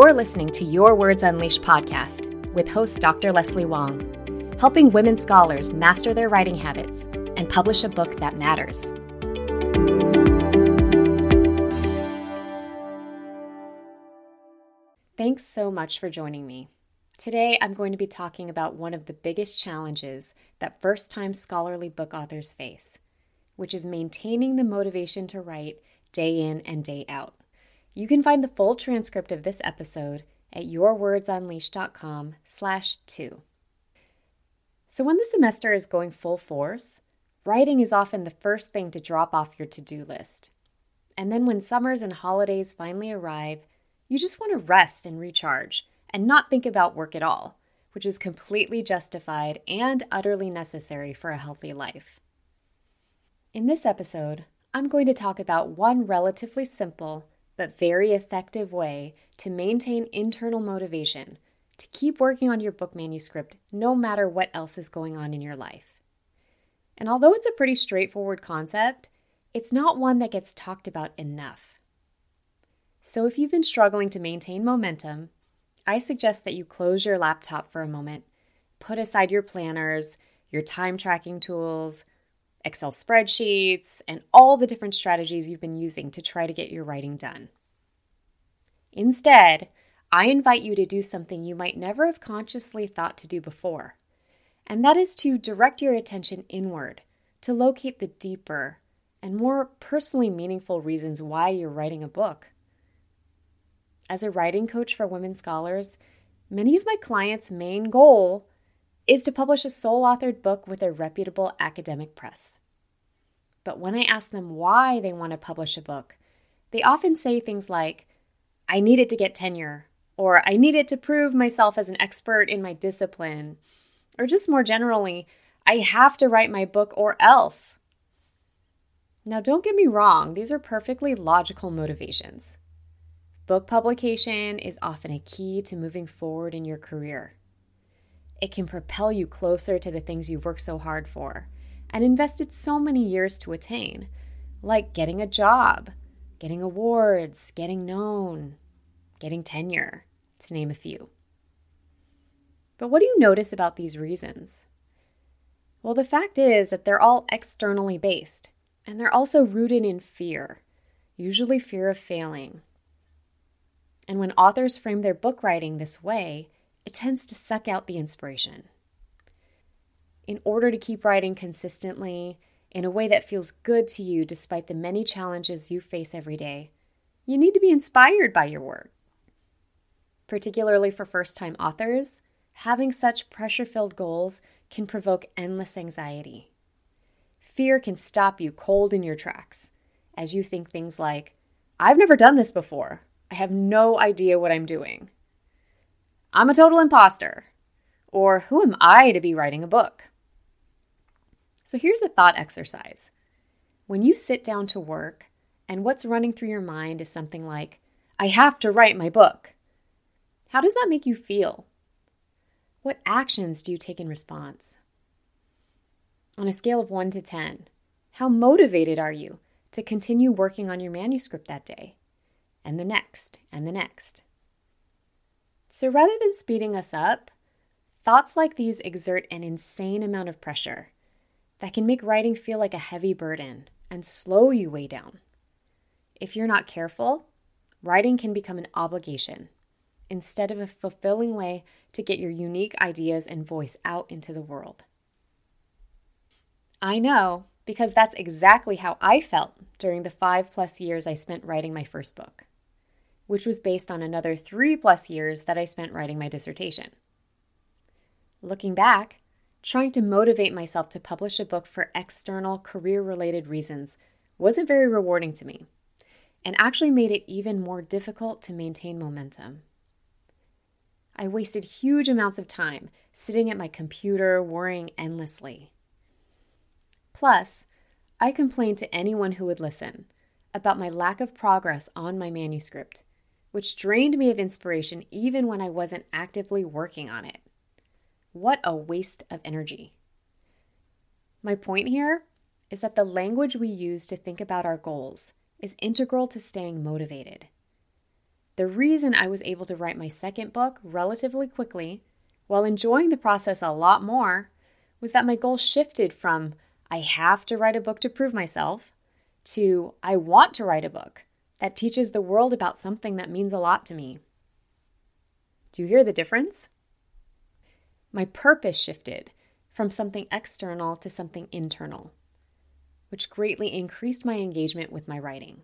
You're listening to Your Words Unleashed podcast with host Dr. Leslie Wong, helping women scholars master their writing habits and publish a book that matters. Thanks so much for joining me. Today, I'm going to be talking about one of the biggest challenges that first time scholarly book authors face, which is maintaining the motivation to write day in and day out. You can find the full transcript of this episode at yourwordsunleashed.com slash two. So when the semester is going full force, writing is often the first thing to drop off your to-do list. And then when summers and holidays finally arrive, you just want to rest and recharge and not think about work at all, which is completely justified and utterly necessary for a healthy life. In this episode, I'm going to talk about one relatively simple but very effective way to maintain internal motivation to keep working on your book manuscript no matter what else is going on in your life. And although it's a pretty straightforward concept, it's not one that gets talked about enough. So, if you've been struggling to maintain momentum, I suggest that you close your laptop for a moment, put aside your planners, your time tracking tools, Excel spreadsheets, and all the different strategies you've been using to try to get your writing done. Instead, I invite you to do something you might never have consciously thought to do before, and that is to direct your attention inward to locate the deeper and more personally meaningful reasons why you're writing a book. As a writing coach for women scholars, many of my clients' main goal is to publish a sole authored book with a reputable academic press. But when I ask them why they want to publish a book, they often say things like, I need it to get tenure, or I need it to prove myself as an expert in my discipline, or just more generally, I have to write my book or else. Now, don't get me wrong, these are perfectly logical motivations. Book publication is often a key to moving forward in your career. It can propel you closer to the things you've worked so hard for and invested so many years to attain, like getting a job, getting awards, getting known, getting tenure, to name a few. But what do you notice about these reasons? Well, the fact is that they're all externally based, and they're also rooted in fear, usually fear of failing and when authors frame their book writing this way, it tends to suck out the inspiration. In order to keep writing consistently, in a way that feels good to you despite the many challenges you face every day, you need to be inspired by your work. Particularly for first time authors, having such pressure filled goals can provoke endless anxiety. Fear can stop you cold in your tracks as you think things like, I've never done this before, I have no idea what I'm doing. I'm a total imposter. Or who am I to be writing a book? So here's a thought exercise. When you sit down to work and what's running through your mind is something like, I have to write my book, how does that make you feel? What actions do you take in response? On a scale of 1 to 10, how motivated are you to continue working on your manuscript that day? and the next, and the next. So rather than speeding us up, thoughts like these exert an insane amount of pressure that can make writing feel like a heavy burden and slow you way down. If you're not careful, writing can become an obligation instead of a fulfilling way to get your unique ideas and voice out into the world. I know because that's exactly how I felt during the five plus years I spent writing my first book which was based on another three plus years that I spent writing my dissertation. Looking back, trying to motivate myself to publish a book for external career related reasons wasn't very rewarding to me, and actually made it even more difficult to maintain momentum. I wasted huge amounts of time sitting at my computer worrying endlessly. Plus, I complained to anyone who would listen about my lack of progress on my manuscript which drained me of inspiration even when I wasn't actively working on it. What a waste of energy. My point here is that the language we use to think about our goals is integral to staying motivated. the reason I was able to write my second book relatively quickly while enjoying the process a lot more was that my goal shifted from I have to write a book to prove myself to I want to write a book that teaches the world about something that means a lot to me. Do you hear the difference? My purpose shifted from something external to something internal, which greatly increased my engagement with my writing.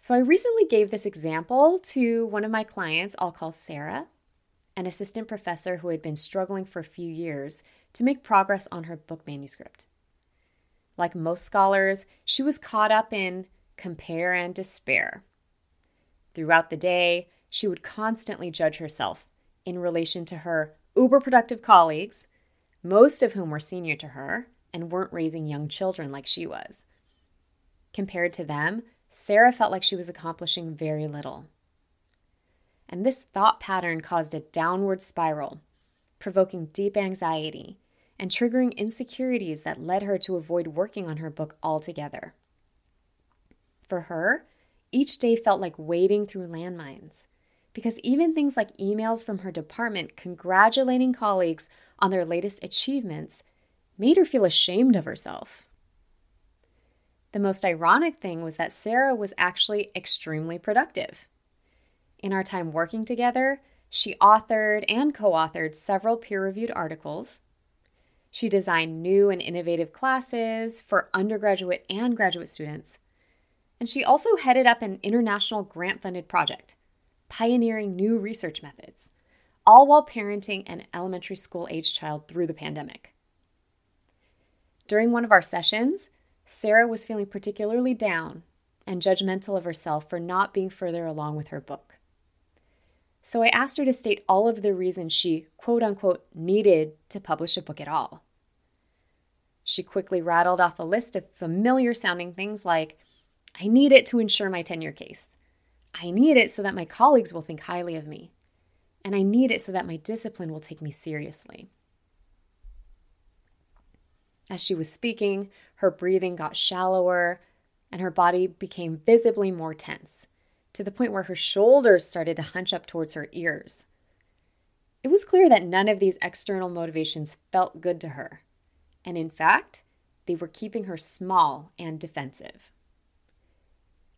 So I recently gave this example to one of my clients I'll call Sarah, an assistant professor who had been struggling for a few years to make progress on her book manuscript. Like most scholars, she was caught up in compare and despair. Throughout the day, she would constantly judge herself in relation to her uber productive colleagues, most of whom were senior to her and weren't raising young children like she was. Compared to them, Sarah felt like she was accomplishing very little. And this thought pattern caused a downward spiral, provoking deep anxiety and triggering insecurities that led her to avoid working on her book altogether. For her, each day felt like wading through landmines because even things like emails from her department congratulating colleagues on their latest achievements made her feel ashamed of herself. The most ironic thing was that Sarah was actually extremely productive. In our time working together, she authored and co authored several peer reviewed articles. She designed new and innovative classes for undergraduate and graduate students. And she also headed up an international grant funded project, pioneering new research methods, all while parenting an elementary school age child through the pandemic. During one of our sessions, Sarah was feeling particularly down and judgmental of herself for not being further along with her book. So I asked her to state all of the reasons she, quote unquote, needed to publish a book at all. She quickly rattled off a list of familiar sounding things like I need it to ensure my tenure case. I need it so that my colleagues will think highly of me. And I need it so that my discipline will take me seriously. As she was speaking, her breathing got shallower and her body became visibly more tense, to the point where her shoulders started to hunch up towards her ears. It was clear that none of these external motivations felt good to her. And in fact, they were keeping her small and defensive.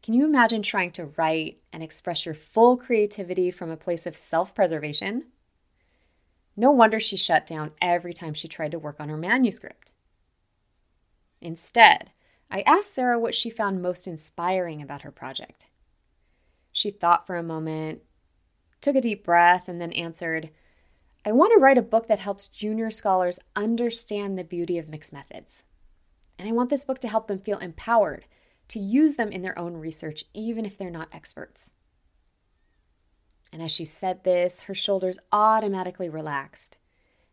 Can you imagine trying to write and express your full creativity from a place of self preservation? No wonder she shut down every time she tried to work on her manuscript. Instead, I asked Sarah what she found most inspiring about her project. She thought for a moment, took a deep breath, and then answered, I want to write a book that helps junior scholars understand the beauty of mixed methods. And I want this book to help them feel empowered to use them in their own research, even if they're not experts. And as she said this, her shoulders automatically relaxed,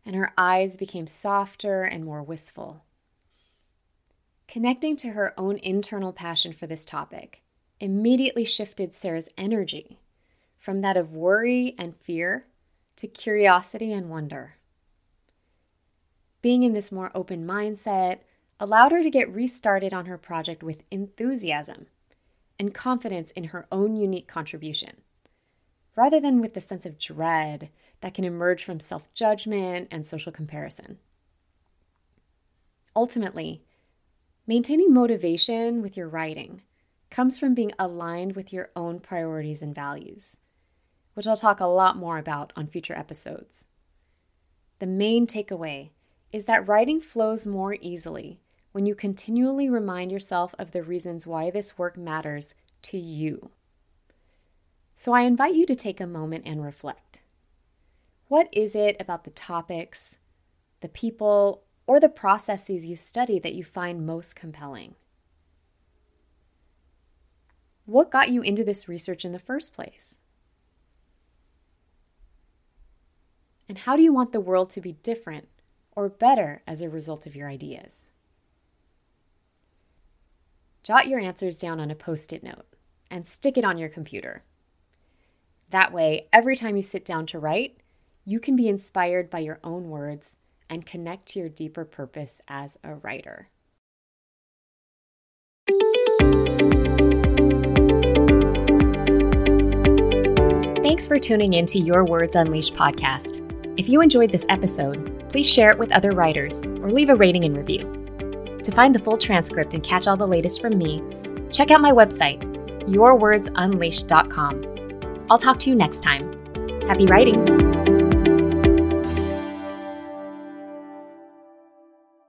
and her eyes became softer and more wistful. Connecting to her own internal passion for this topic immediately shifted Sarah's energy from that of worry and fear to curiosity and wonder. Being in this more open mindset allowed her to get restarted on her project with enthusiasm and confidence in her own unique contribution, rather than with the sense of dread that can emerge from self judgment and social comparison. Ultimately, maintaining motivation with your writing comes from being aligned with your own priorities and values, which I'll talk a lot more about on future episodes. The main takeaway is that writing flows more easily when you continually remind yourself of the reasons why this work matters to you. So I invite you to take a moment and reflect. What is it about the topics, the people, or the processes you study that you find most compelling? What got you into this research in the first place? And how do you want the world to be different or better as a result of your ideas? Jot your answers down on a post it note and stick it on your computer. That way, every time you sit down to write, you can be inspired by your own words and connect to your deeper purpose as a writer. Thanks for tuning in to Your Words Unleashed podcast. If you enjoyed this episode, please share it with other writers or leave a rating and review. To find the full transcript and catch all the latest from me, check out my website, yourwordsunleashed.com. I'll talk to you next time. Happy writing!